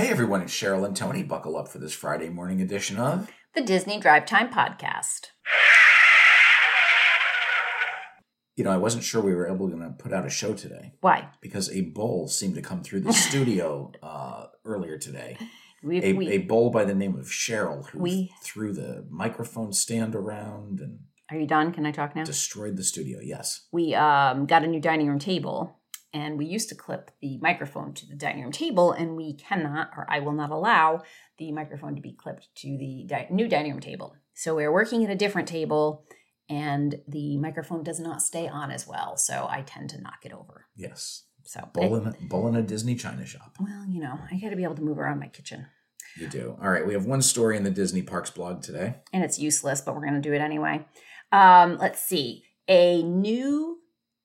Hey everyone, it's Cheryl and Tony. Buckle up for this Friday morning edition of the Disney Drive Time Podcast. You know, I wasn't sure we were able to put out a show today Why? because a bull seemed to come through the studio uh, earlier today. We, A, we, a bull by the name of Cheryl who We- threw the microphone stand around and are you done? Can I talk now? destroyed the studio. Yes. we um, got a new dining room table and we used to clip the microphone to the dining room table and we cannot or i will not allow the microphone to be clipped to the di- new dining room table so we're working at a different table and the microphone does not stay on as well so i tend to knock it over Yes. so it- in, bull in a Disney China shop. well you know i got to be able to move around my kitchen You do. All right. We have one story in the Disney Parks blog today. and it's useless, but we're going to do it anyway. Um, let's see. A new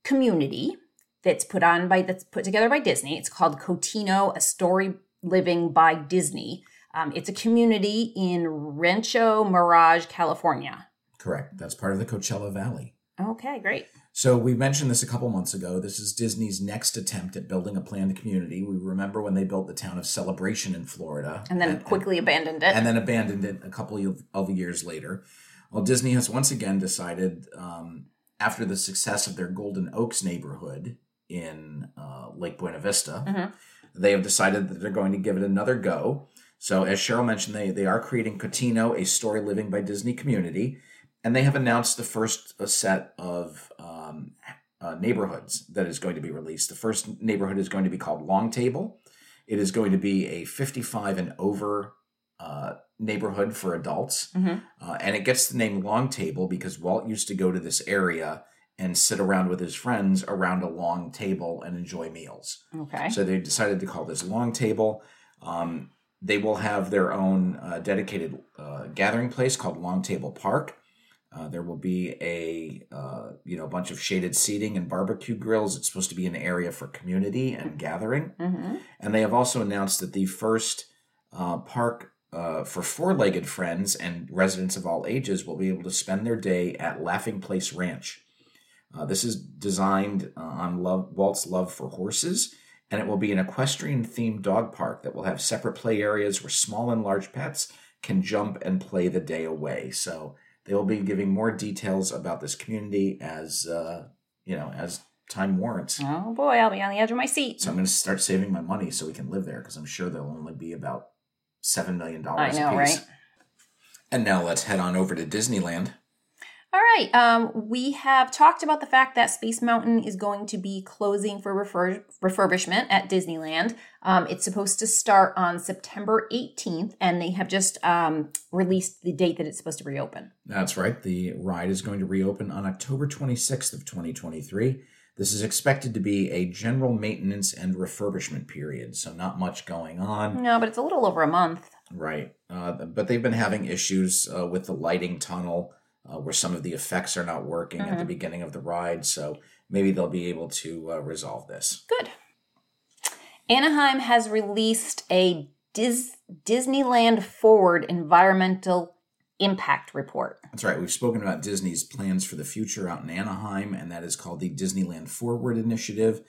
community that's put on by that's put together by Disney. It's called Cotino, a story living by Disney. Um, it's a community in Rancho Mirage, California. Correct. That's part of the Coachella Valley. Okay, great. So we mentioned this a couple months ago. This is Disney's next attempt at building a planned community. We remember when they built the town of Celebration in Florida, And then quickly abandoned it. and then abandoned it a couple of, of years later. Well, Disney has once again decided, um, after the success of their Golden Oaks neighborhood in uh, Lake Buena Vista, Mhm. they have decided that they're going to give it another go. So, as Cheryl mentioned, they they are creating Cotino, a story living by Disney community, and they have announced the first uh, set of um, uh, neighborhoods that is going to be released. The first neighborhood is going to be called Long Table. It is going to be a 55 and over uh, neighborhood for adults. Mhm. Uh, and it gets the name Long Table because Walt used to go to this area and sit around with his friends around a long table and enjoy meals. Okay. So they decided to call this Long Table. Um, they will have their own uh, dedicated uh, gathering place called Long Table Park. Uh, there will be a uh, you know a bunch of shaded seating and barbecue grills. It's supposed to be an area for community and gathering. hmm And they have also announced that the first uh, park uh, for four legged friends and residents of all ages will be able to spend their day at Laughing Place Ranch. Uh, this is designed uh, on love, Walt's love for horses, and it will be an equestrian themed dog park that will have separate play areas where small and large pets can jump and play the day away. So they will be giving more details about this community as uh, you know as time warrants. Oh boy, I'll be on the edge of my seat. So I'm going to start saving my money so we can live there because I'm sure there'll only be about seven million dollars. I know, right? And now let's head on over to Disneyland. All right. Um, we have talked about the fact that Space Mountain is going to be closing for refur- refurbishment at Disneyland. Um, it's supposed to start on September 18th, and they have just um, released the date that it's supposed to reopen. That's right. The ride is going to reopen on October 26th of 2023. This is expected to be a general maintenance and refurbishment period, so not much going on. No, but it's a little over a month. Right. Uh, but they've been having issues uh, with the lighting tunnel uh, where some of the effects are not working at the Mhm. beginning of the ride. So maybe they'll be able to uh, resolve this. Good. Anaheim has released a Dis- Disneyland Forward environmental impact report. That's right. We've spoken about Disney's plans for the future out in Anaheim, and that is called the Disneyland Forward Initiative,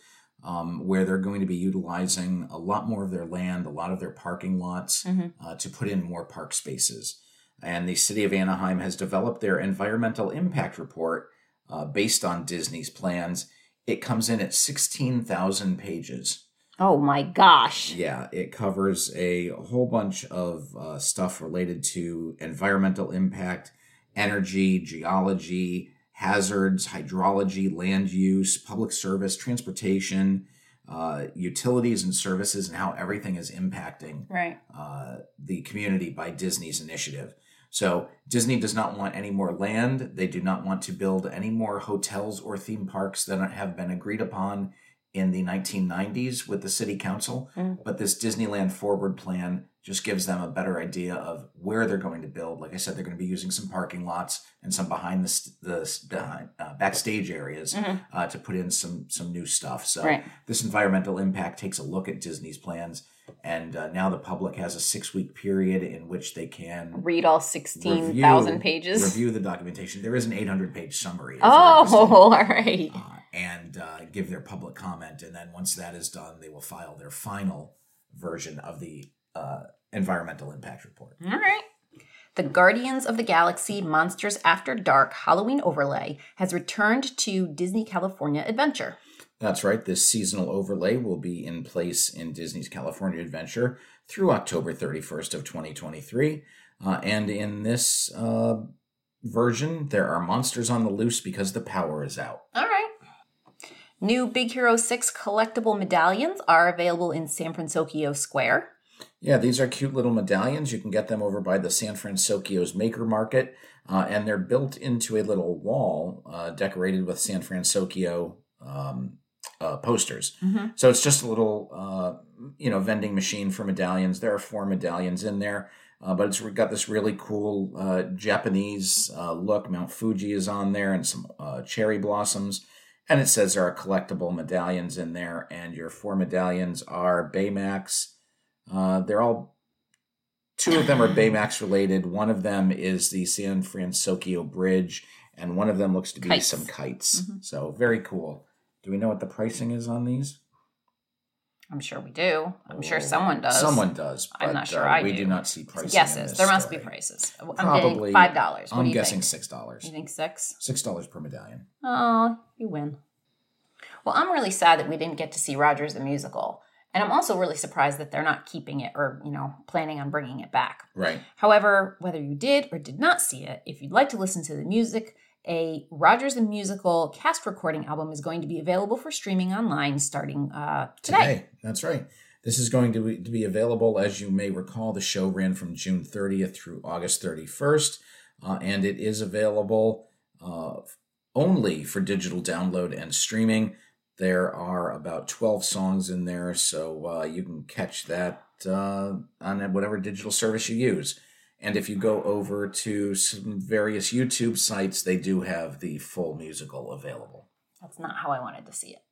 um, where they're going to be utilizing a lot more of their land, a lot of their parking lots Mhm. uh, to put in more park spaces. And the city of Anaheim has developed their environmental impact report uh, based on Disney's plans. It comes in at 16,000 pages. Oh my gosh. Yeah, it covers a whole bunch of uh, stuff related to environmental impact, energy, geology, hazards, hydrology, land use, public service, transportation, uh, utilities and services, and how everything is impacting Right. uh, the community by Disney's initiative. So Disney does not want any more land. They do not want to build any more hotels or theme parks that have been agreed upon in the 1990s with the city council. Mm. But this Disneyland Forward plan just gives them a better idea of where they're going to build. Like I said, they're going to be using some parking lots and some behind the, the behind, uh, backstage areas Mhm. uh, to put in some some new stuff. So Right. this environmental impact takes a look at Disney's plans, and uh, now the public has a six week period in which they can Read all 16,000 pages. review the documentation. There is an 800 page summary. Oh, all right. uh, and uh, give their public comment, and then once that is done, they will file their final version of the uh, environmental impact report. All right. The Guardians of the Galaxy Monsters After Dark Halloween overlay has returned to Disney California Adventure. That's right. This seasonal overlay will be in place in Disney's California Adventure through October 31st of 2023. Uh, and in this uh, version, there are monsters on the loose because the power is out. All right. New Big Hero 6 collectible medallions are available in San Francisco Square. Yeah, these are cute little medallions. You can get them over by the San Francisco's Maker Market, uh, and they're built into a little wall uh, decorated with San Francisco um, uh, posters. Mm-hmm. So it's just a little, uh, you know, vending machine for medallions. There are four medallions in there, uh, but it's got this really cool uh, Japanese uh, look. Mount Fuji is on there, and some uh, cherry blossoms. And it says there are collectible medallions in there, and your four medallions are Baymax. Uh, they're all two of them are Baymax related. One of them is the San Francisco Bridge, and one of them looks to be Kites. some kites. Mhm. So very cool. Do we know what the pricing is on these? I'm sure we do. I'm sure Oh, someone does. Someone does. I'm not sure uh, I we do. do not see prices. guesses. There must be prices. I'm Probably five dollars. I'm do you guessing think? six dollars. You think six? Six dollars per medallion. Oh, you win. Well, I'm really sad that we didn't get to see Rogers the musical. And I'm also really surprised that they're not keeping it or, you know, planning on bringing it back. Right. However, whether you did or did not see it, if you'd like to listen to the music, a Rogers the Musical cast recording album is going to be available for streaming online starting uh, today. Today. That's right. This is going to be, to be available, as you may recall. The show ran from June 30th through August 31st, uh, and it is available uh, only for digital download and streaming. There are about 12 songs in there, so uh, you can catch that uh, on whatever digital service you use. And if you go over to some various YouTube sites, they do have the full musical available. That's not how I wanted to see it.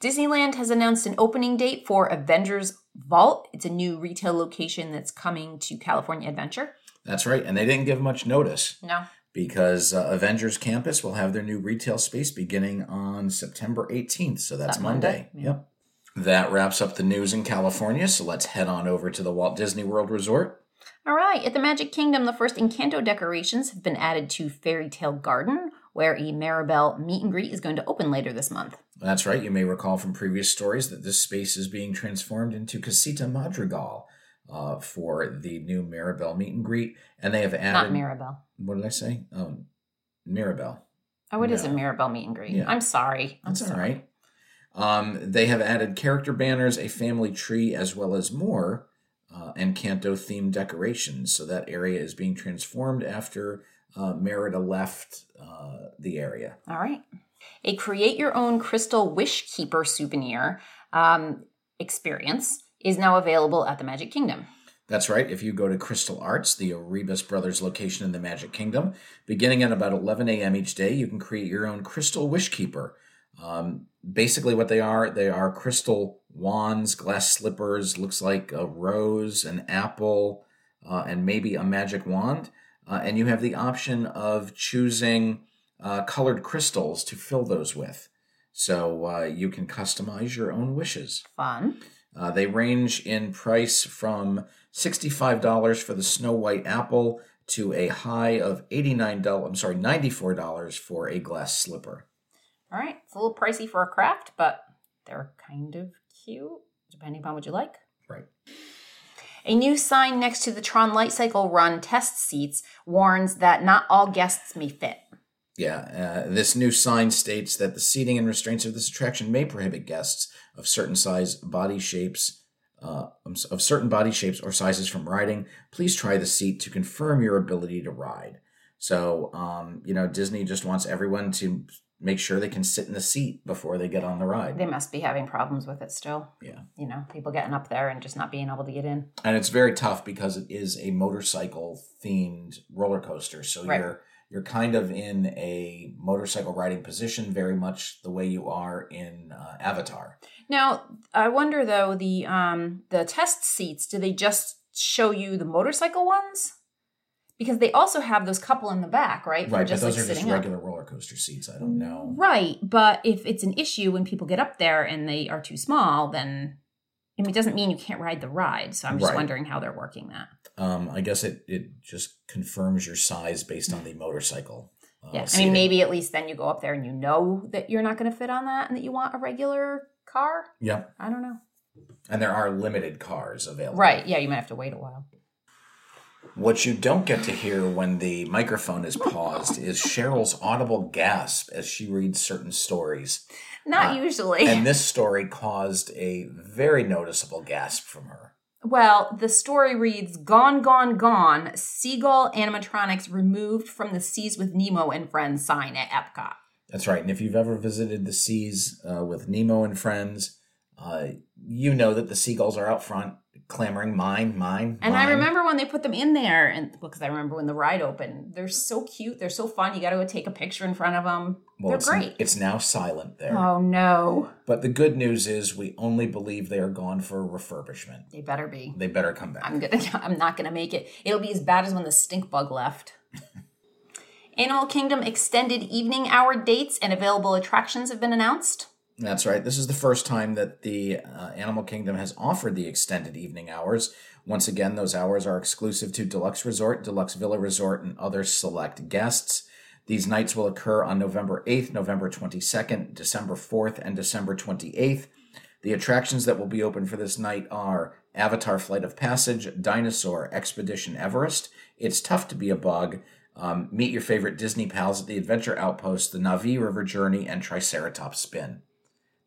Disneyland has announced an opening date for Avengers Vault. It's a new retail location that's coming to California Adventure. That's right, and they didn't give much notice. No. because uh, Avengers Campus will have their new retail space beginning on September 18th. So that's that Monday. Monday? Yeah. Yep. That wraps up the news in California. So let's head on over to the Walt Disney World Resort. All right, at the Magic Kingdom, the first Encanto decorations have been added to Fairy Tale Garden, where a Maribel meet and greet is going to open later this month. That's right. You may recall from previous stories that this space is being transformed into Casita Madrigal uh, for the new Maribel meet and greet. And they have added Not. Maribel. What did I say? Oh, Mirabel. Oh, it is a No. Maribel meet and greet. Yeah. I'm sorry. I'm That's all sorry. right. Um, they have added character banners, a family tree, as well as more uh, Encanto themed decorations. So that area is being transformed after uh, Merida left uh, the area. All right. A create your own crystal wish keeper souvenir um, experience is now available at the Magic Kingdom. That's right. If you go to Crystal Arts, the Arribas Brothers location in the Magic Kingdom, beginning at about 11 a.m. each day, you can create your own crystal wish keeper. Um, basically, what they are, they are crystal wands, glass slippers, looks like a rose, an apple, uh, and maybe a magic wand. Uh, and you have the option of choosing uh, colored crystals to fill those with. So uh, you can customize your own wishes. Fun. Uh, they range in price from $65 for the Snow White Apple to a high of $89, I'm sorry, $94 for a glass slipper. All right. It's a little pricey for a craft, but they're kind of cute, depending upon what you like. Right. A new sign next to the Tron Light Cycle Run test seats warns that not all guests may fit. Yeah, uh, this new sign states that the seating and restraints of this attraction may prohibit guests of certain size, body shapes, uh, of certain body shapes or sizes from riding. Please try the seat to confirm your ability to ride. So, um, you know, Disney just wants everyone to make sure they can sit in the seat before they get on the ride. They must be having problems with it still. Yeah. You know, people getting up there and just not being able to get in. and it's very tough because it is a motorcycle themed roller coaster so Right. you're you're kind of in a motorcycle riding position very much the way you are in uh, avatar Now, I wonder though the um the test seats, do they just show you the motorcycle ones? Because they also have those couple in the back, right? Right just but those like are just sitting up. regular roller coaster seats i don't know Right, but if it's an issue when people get up there and they are too small, then I mean, it doesn't mean you can't ride the ride. So I'm just Right. wondering how they're working that. Um, I guess it it just confirms your size based on the motorcycle. uh, Yeah. I mean, maybe at least then you go up there and you know that you're not going to fit on that and that you want a regular car. Yep. I don't know. And there are limited cars available. Right. Yeah. You might have to wait a while. What you don't get to hear when the microphone is paused is Cheryl's audible gasp as she reads certain stories. Not Uh, usually. And this story caused a very noticeable gasp from her. Well, the story reads Gone, Gone, Gone. Seagull animatronics removed from the Seas with Nemo and Friends sign at Epcot. That's right. And if you've ever visited the seas uh, with Nemo and friends, uh, you know that the seagulls are out front clamoring, mine, mine. And I remember when they put them in there, and because I remember when the ride opened, they're so cute. They're so fun. You got to go take a picture in front of them. Well, they're it's, great. It's now silent there. Oh no, But the good news is we only believe they are gone for refurbishment. they better be. They better come back. I'm gonna. I'm not gonna make it. It'll be as bad as when the stink bug left. Animal Kingdom extended evening hour dates and available attractions have been announced. That's right. This is the first time that the uh, Animal Kingdom has offered the extended evening hours. Once again, those hours are exclusive to Deluxe Resort, Deluxe Villa Resort, and other select guests. These nights will occur on November 8th, November 22nd, December 4th, and December 28th. The attractions that will be open for this night are Avatar Flight of Passage, Dinosaur, Expedition Everest, It's Tough to Be a Bug, um, Meet Your Favorite Disney Pals at the Adventure Outpost, the Na'vi River Journey, and Triceratops Spin.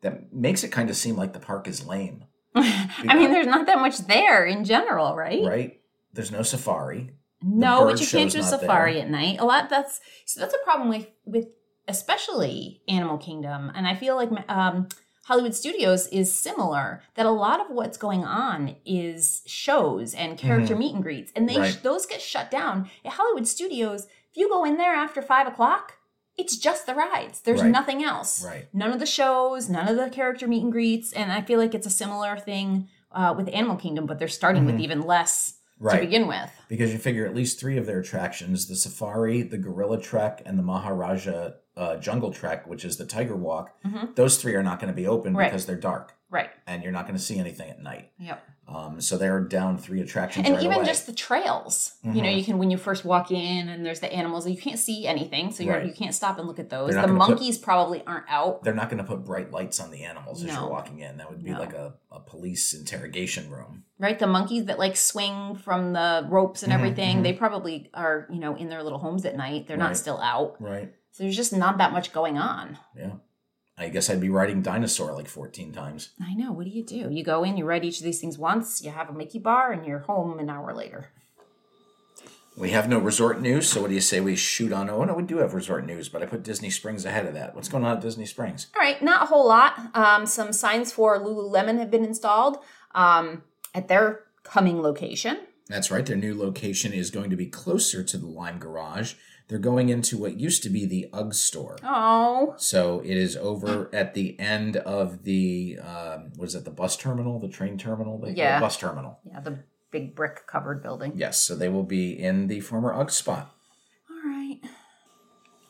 That makes it kind of seem like the park is lame, I mean, there's not that much there in general, right? right? There's no safari. No, but you can't do safari there. at night. A lot that's so that's a problem with with especially Animal Kingdom, and I feel like um, Hollywood Studios is similar. That a lot of what's going on is shows and character meet and greets, and they Mm-hmm. Right. those get shut down at Hollywood Studios. If you go in there after five o'clock, it's just the rides. There's Right. nothing else. Right. None of the shows, none of the character meet and greets, and I feel like it's a similar thing uh, with Animal Kingdom, but they're starting with even less Mm-hmm. Right. to begin with. Because you figure at least three of their attractions the safari, the gorilla trek, and the Maharajah uh, jungle trek, which is the tiger walk Mhm. those three are not going to be open Right. because they're dark Right. and you're not going to see anything at night. Yep. Um, so they're down three attractions and right even away. just the trails you know Mhm. you can when you first walk in and there's the animals you can't see anything so you're, Right. you can't stop and look at those the gonna put- monkeys probably aren't out they're not going to put bright lights on the animals as you're walking in. That would be No. like a, a police interrogation room. right the monkeys that like swing from the ropes and Mhm, everything mhm. they probably are you know in their little homes at night they're not still out Right. so there's just not that much going on Yeah. I guess I'd be writing dinosaur like 14 times. i know what do you do you go in you write each of these things once you have a mickey bar and you're home an hour later We have no resort news, so what do you say we shoot on? Oh, no, we do have resort news, but I put Disney Springs ahead of that. What's going on at Disney Springs? All right, not a whole lot. Um, some signs for Lululemon have been installed um, at their coming location. That's right. Their new location is going to be closer to the Lime Garage. They're going into what used to be the UGG store. Oh, So it is over at the end of the, um, what is it, the bus terminal, the train terminal? The, Yeah. bus terminal. yeah, the big brick covered building. Yes, so they will be in the former UGG spot. All right.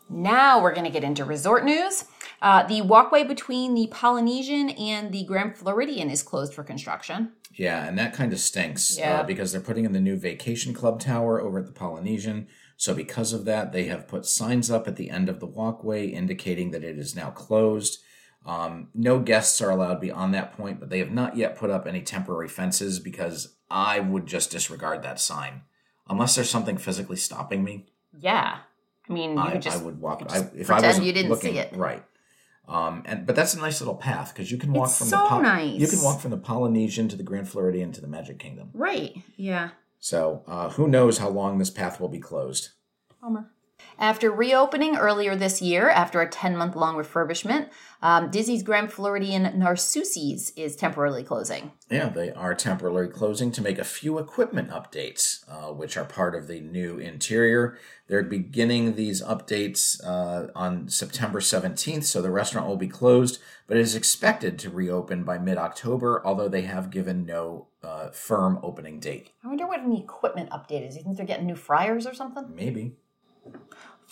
Now we're going to get into resort news. Uh, the walkway between the Polynesian and the Grand Floridian is closed for construction. Yeah, and that kind of stinks Yeah. uh, because they're putting in the new vacation club tower over at the Polynesian. So, because of that, they have put signs up at the end of the walkway indicating that it is now closed. Um, no guests are allowed beyond that point, but they have not yet put up any temporary fences because I would just disregard that sign. Unless there's something physically stopping me, Yeah. I mean, you I, just I would walk. I, if I was you didn't looking, see it. right? Um, and but that's a nice little path because you can walk It's from so the Pol- nice. you can walk from the Polynesian to the Grand Floridian to the Magic Kingdom. Right. Yeah. So uh, who knows how long this path will be closed? Homer. After reopening earlier this year, after a 10 month long refurbishment, um, Disney's Grand Floridian Narcoossee's is temporarily closing. Yeah, they are temporarily closing to make a few equipment updates, uh, which are part of the new interior. They're beginning these updates uh, on September 17th, so the restaurant will be closed, but it is expected to reopen by mid October, although they have given no uh, firm opening date. I wonder what an equipment update is. You think they're getting new fryers or something? Maybe.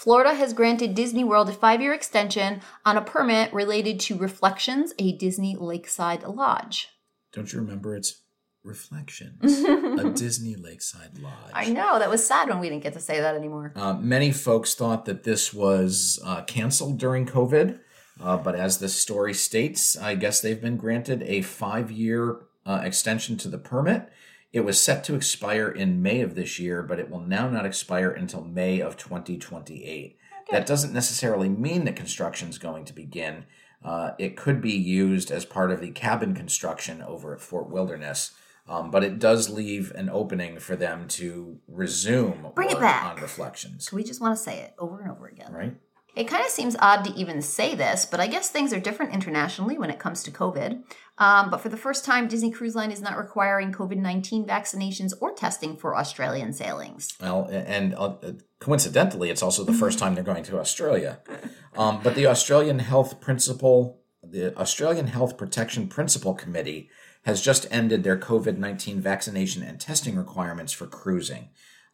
Florida has granted Disney World a five year extension on a permit related to Reflections, a Disney lakeside lodge. Don't you remember? It's Reflections, a Disney Lakeside Lodge. I know that was sad when we didn't get to say that anymore. Uh, many folks thought that this was uh, canceled during COVID, uh, but as the story states, I guess they've been granted a five year uh, extension to the permit. It was set to expire in May of this year, but it will now not expire until May of 2028. That doesn't necessarily mean that construction is going to begin. Uh, it could be used as part of the cabin construction over at Fort Wilderness. Um, but it does leave an opening for them to resume Bring it back. on reflections, We just want to say it over and over again. right? It kind of seems odd to even say this, but I guess things are different internationally when it comes to COVID. Um, but for the first time, Disney Cruise Line is not requiring COVID 19 vaccinations or testing for Australian sailings. Well, and uh, coincidentally, it's also the first time they're going to Australia. Um, but the Australian Health Principal, the Australian Health Protection Principal Committee, has just ended their COVID nineteen vaccination and testing requirements for cruising.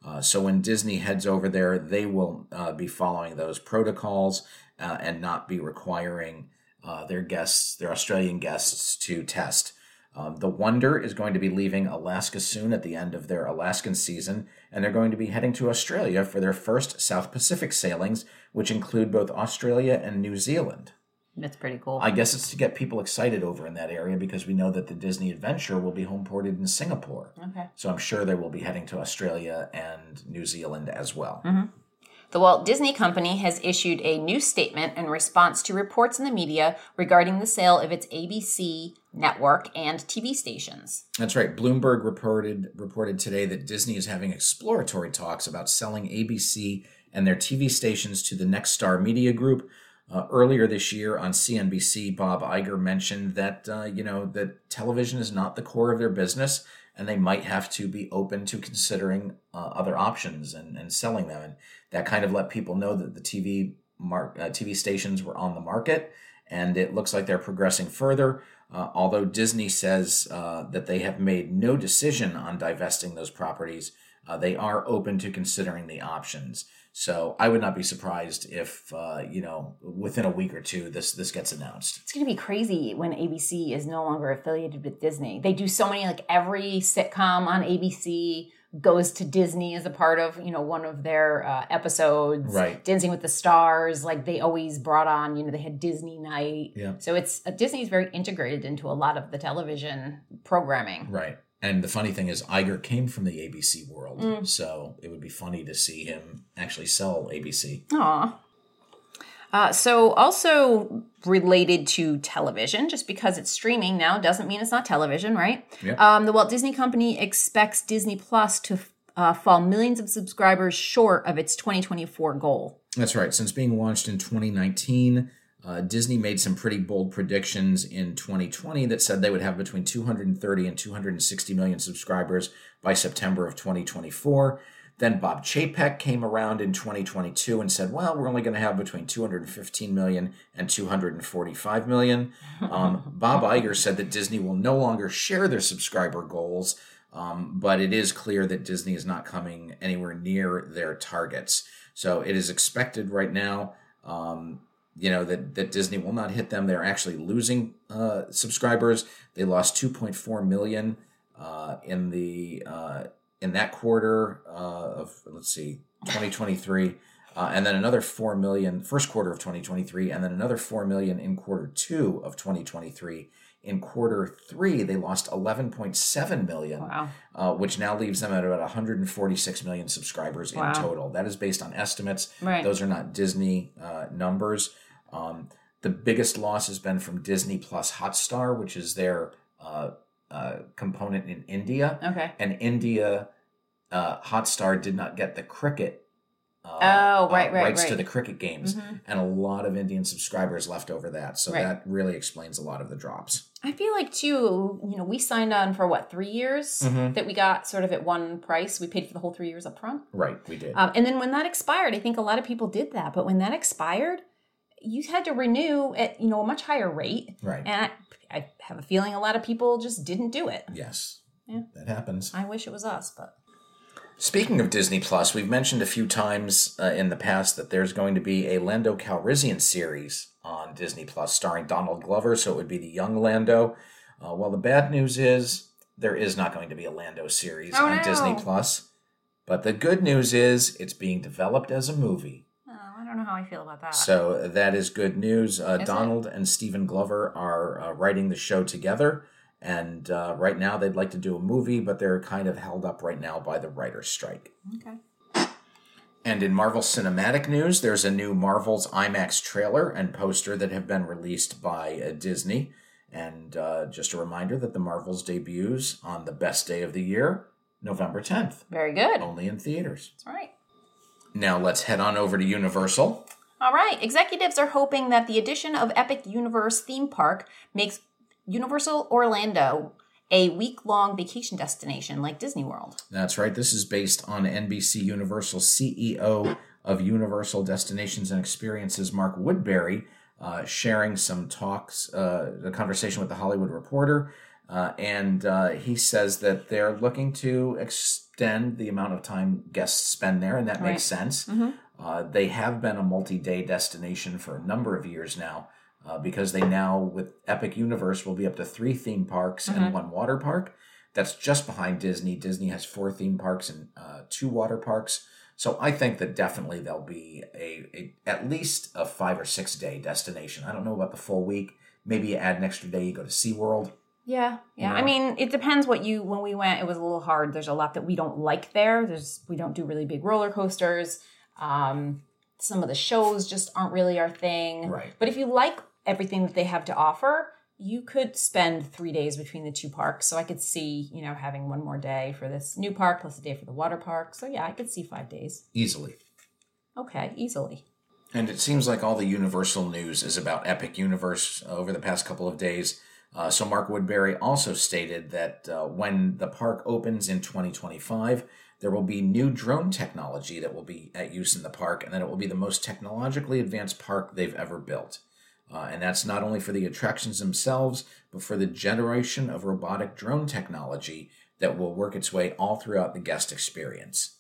Uh, so when Disney heads over there, they will uh, be following those protocols uh, and not be requiring uh, their guests, their Australian guests, to test. Um, the Wonder is going to be leaving Alaska soon at the end of their Alaskan season, and they're going to be heading to Australia for their first South Pacific sailings, which include both Australia and New Zealand. That's pretty cool. I guess it's to get people excited over in that area because we know that the Disney Adventure will be home ported in Singapore. okay. So I'm sure they will be heading to Australia and New Zealand as well. Mm-hmm. The Walt Disney Company has issued a new statement in response to reports in the media regarding the sale of its ABC network and TV stations. That's right. Bloomberg reported reported today that Disney is having exploratory talks about selling ABC and their TV stations to the Nexstar Media Group. Uh, earlier this year on CNBC, Bob Iger mentioned that uh, you know that television is not the core of their business, and they might have to be open to considering uh, other options and, and selling them. And that kind of let people know that the TV mar- uh, TV stations were on the market, and it looks like they're progressing further. Uh, although Disney says uh, that they have made no decision on divesting those properties, they are open to considering the options. So I would not be surprised if uh, you know within a week or two this this gets announced. It's going to be crazy when ABC is no longer affiliated with Disney. They do so many, like every sitcom on ABC goes to Disney as a part of, you know, one of their uh, episodes. Right. Dancing with the Stars, like they always brought on, you know, they had Disney night. Yeah. So it's uh, Disney is very integrated into a lot of the television programming. Right. And the funny thing is, Iger came from the ABC world, so it would be funny to see him actually sell ABC. Aw. Uh, so, also related to television, just because it's streaming now doesn't mean it's not television, right? Yeah. Um, the Walt Disney Company expects Disney Plus to uh, fall millions of subscribers short of its 2024 goal. That's right. Since being launched in 2019, uh, Disney made some pretty bold predictions in 2020 that said they would have between 230 and 260 million subscribers by September of 2024. Then Bob Chapek came around in 2022 and said, well, we're only going to have between 215 million and 245 million. Um, Bob Iger said that Disney will no longer share their subscriber goals, um, but it is clear that Disney is not coming anywhere near their targets. So it is expected right now, um, you know, that, that Disney will not hit them. They're actually losing uh, subscribers. They lost 2.4 million uh, in the uh, in that quarter uh, of let's see, 2023. Uh, and then another 4 million first quarter of 2023 and then another 4 million in quarter 2 of 2023 in quarter 3 they lost 11.7 million Wow. uh, which now leaves them at about 146 million subscribers Wow. in total. That is based on estimates. Right. Those are not Disney uh, numbers. Um, the biggest loss has been from Disney Plus Hotstar, which is their uh, uh, component in India. Okay. And India, uh, Hotstar did not get the cricket. Uh, Oh, right, uh, right, rights to the cricket games, Mhm. and a lot of Indian subscribers left over that. So Right. that really explains a lot of the drops. I feel like too, you know, we signed on for what three years Mhm. that we got sort of at one price. We paid for the whole three years up front. Right, we did. Um, and then when that expired, I think a lot of people did that. But when that expired, you had to renew at you know a much higher rate, right. and I, I have a feeling a lot of people just didn't do it. yes. Yeah. That happens. I wish it was us, but Speaking of Disney Plus, we've mentioned a few times uh, in the past that there's going to be a Lando Calrissian series on Disney Plus starring Donald Glover, so it would be the young Lando. Uh, well, the bad news is there is not going to be a Lando series Oh, on no. Disney Plus. But the good news is it's being developed as a movie. I don't know how I feel about that. So that is good news. Uh, Is it? Donald and Stephen Glover are uh, writing the show together. And uh, right now they'd like to do a movie, but they're kind of held up right now by the writer's strike. okay. And in Marvel Cinematic News, there's a new Marvel's IMAX trailer and poster that have been released by uh, Disney. And uh, just a reminder that the Marvels debuts on the best day of the year, November 10th, Very good. only in theaters. That's right. Now let's head on over to Universal. All right. Executives are hoping that the addition of Epic Universe theme park makes Universal Orlando a week long vacation destination like Disney World. That's right. This is based on NBC Universal CEO of Universal Destinations and Experiences, Mark Woodbury, uh, sharing some talks, uh, a conversation with the Hollywood Reporter. Uh, and uh, he says that they're looking to extend the amount of time guests spend there, and that Right. makes sense. Mhm. Uh, they have been a multi day destination for a number of years now. Uh, because they now, with Epic Universe, will be up to three theme parks Mhm. and one water park. That's just behind Disney. Disney has four theme parks and uh, two water parks. So I think that definitely there'll be a, a at least a five or six day destination. I don't know about the full week. Maybe you add an extra day, you go to SeaWorld. Yeah, yeah. Yeah. I mean, it depends what you. When we went, it was a little hard. There's a lot that we don't like there. There's we don't do really big roller coasters. Um, some of the shows just aren't really our thing. Right. But if you like everything that they have to offer, you could spend three days between the two parks. So I could see, you know, having one more day for this new park plus a day for the water park. So yeah, I could see five days. Easily. Okay, easily. And it seems like all the Universal news is about Epic Universe over the past couple of days. Uh, so Mark Woodbury also stated that uh, when the park opens in 2025, there will be new drone technology that will be at use in the park, and that it will be the most technologically advanced park they've ever built. Uh, and that's not only for the attractions themselves, but for the generation of robotic drone technology that will work its way all throughout the guest experience.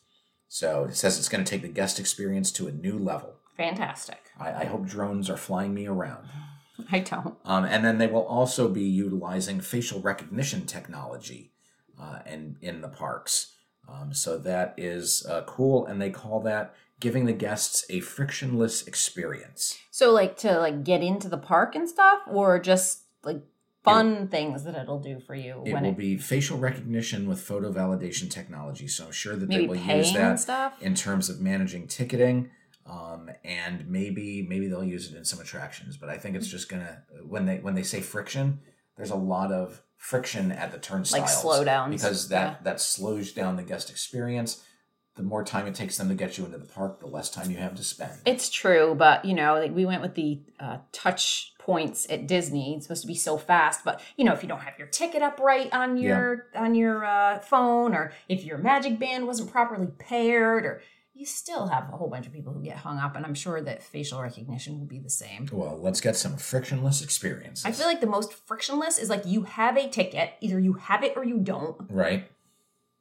So it says it's going to take the guest experience to a new level. Fantastic. I, I hope drones are flying me around. I don't. Um, and then they will also be utilizing facial recognition technology uh, in, in the parks. Um, so that is uh, cool. And they call that giving the guests a frictionless experience. So like to like get into the park and stuff, or just like fun things that it'll do for you It when will it be facial recognition with photo validation technology. So I'm sure that maybe they will use that stuff. in terms of managing ticketing. Um, and maybe maybe they'll use it in some attractions, but I think it's just gonna when they when they say friction, there's a lot of friction at the turnstiles, like slowdowns, because that yeah. that slows down the guest experience. The more time it takes them to get you into the park, the less time you have to spend. It's true, but you know, like we went with the uh, touch points at Disney. It's supposed to be so fast, but you know, if you don't have your ticket up right on your on your uh, phone, or if your Magic Band wasn't properly paired, or you still have a whole bunch of people who get hung up. And I'm sure that facial recognition will be the same. well, let's get some frictionless experiences. I feel like the most frictionless is like you have a ticket, either you have it or you don't, right.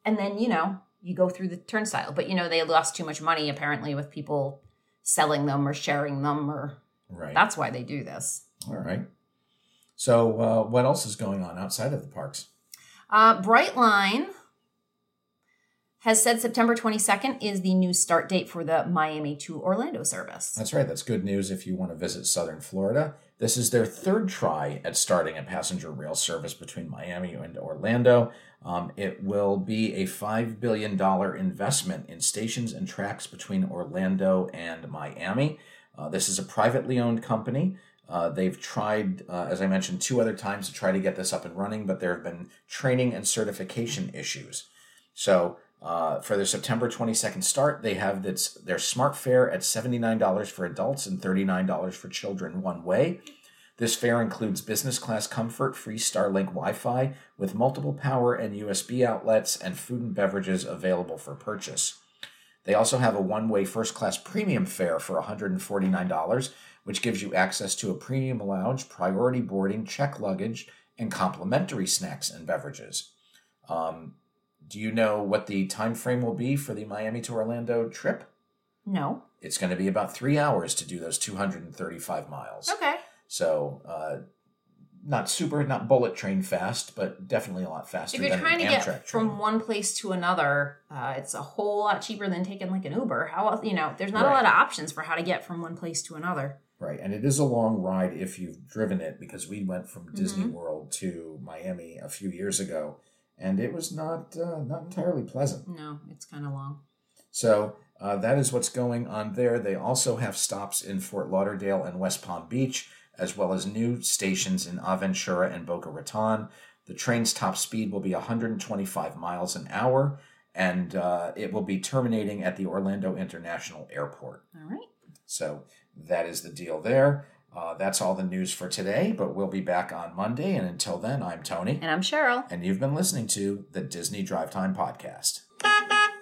and then you know you go through the turnstile. But you know they lost too much money apparently with people selling them or sharing them, or Right. that's why they do this. All right. So, uh, what else is going on outside of the parks? Uh, Brightline has said September 22nd is the new start date for the Miami to Orlando service. That's right. That's good news if you want to visit Southern Florida. This is their third try at starting a passenger rail service between Miami and Orlando. Um, it will be a $5 billion investment in stations and tracks between Orlando and Miami. Uh, this is a privately owned company. Uh, they've tried, uh, as I mentioned, two other times to try to get this up and running, but there have been training and certification issues. So, uh, for their September 22nd start, they have this, their smart fare at $79 for adults and $39 for children one way. This fare includes business class comfort, free Starlink Wi Fi with multiple power and USB outlets, and food and beverages available for purchase. They also have a one way first class premium fare for $149, which gives you access to a premium lounge, priority boarding, check luggage, and complimentary snacks and beverages. Um, do you know what the time frame will be for the Miami to Orlando trip? No. It's going to be about three hours to do those 235 miles. Okay. So uh, not super, not bullet train fast, but definitely a lot faster If you're trying to get from train. one place to another, uh, it's a whole lot cheaper than taking like an Uber. How else, you know, there's not Right. a lot of options for how to get from one place to another. Right, and it is a long ride if you've driven it because we went from Disney Mhm. World to Miami a few years ago, and it was not uh, not entirely pleasant. No, it's kind of long. So uh, that is what's going on there. They also have stops in Fort Lauderdale and West Palm Beach, as well as new stations in Aventura and Boca Raton. The train's top speed will be 125 miles an hour, and uh, it will be terminating at the Orlando International Airport. All right. So that is the deal there. Uh, that's all the news for today, but we'll be back on Monday. And until then, I'm Tony, And I'm Cheryl. and you've been listening to the Disney Drive Time Podcast.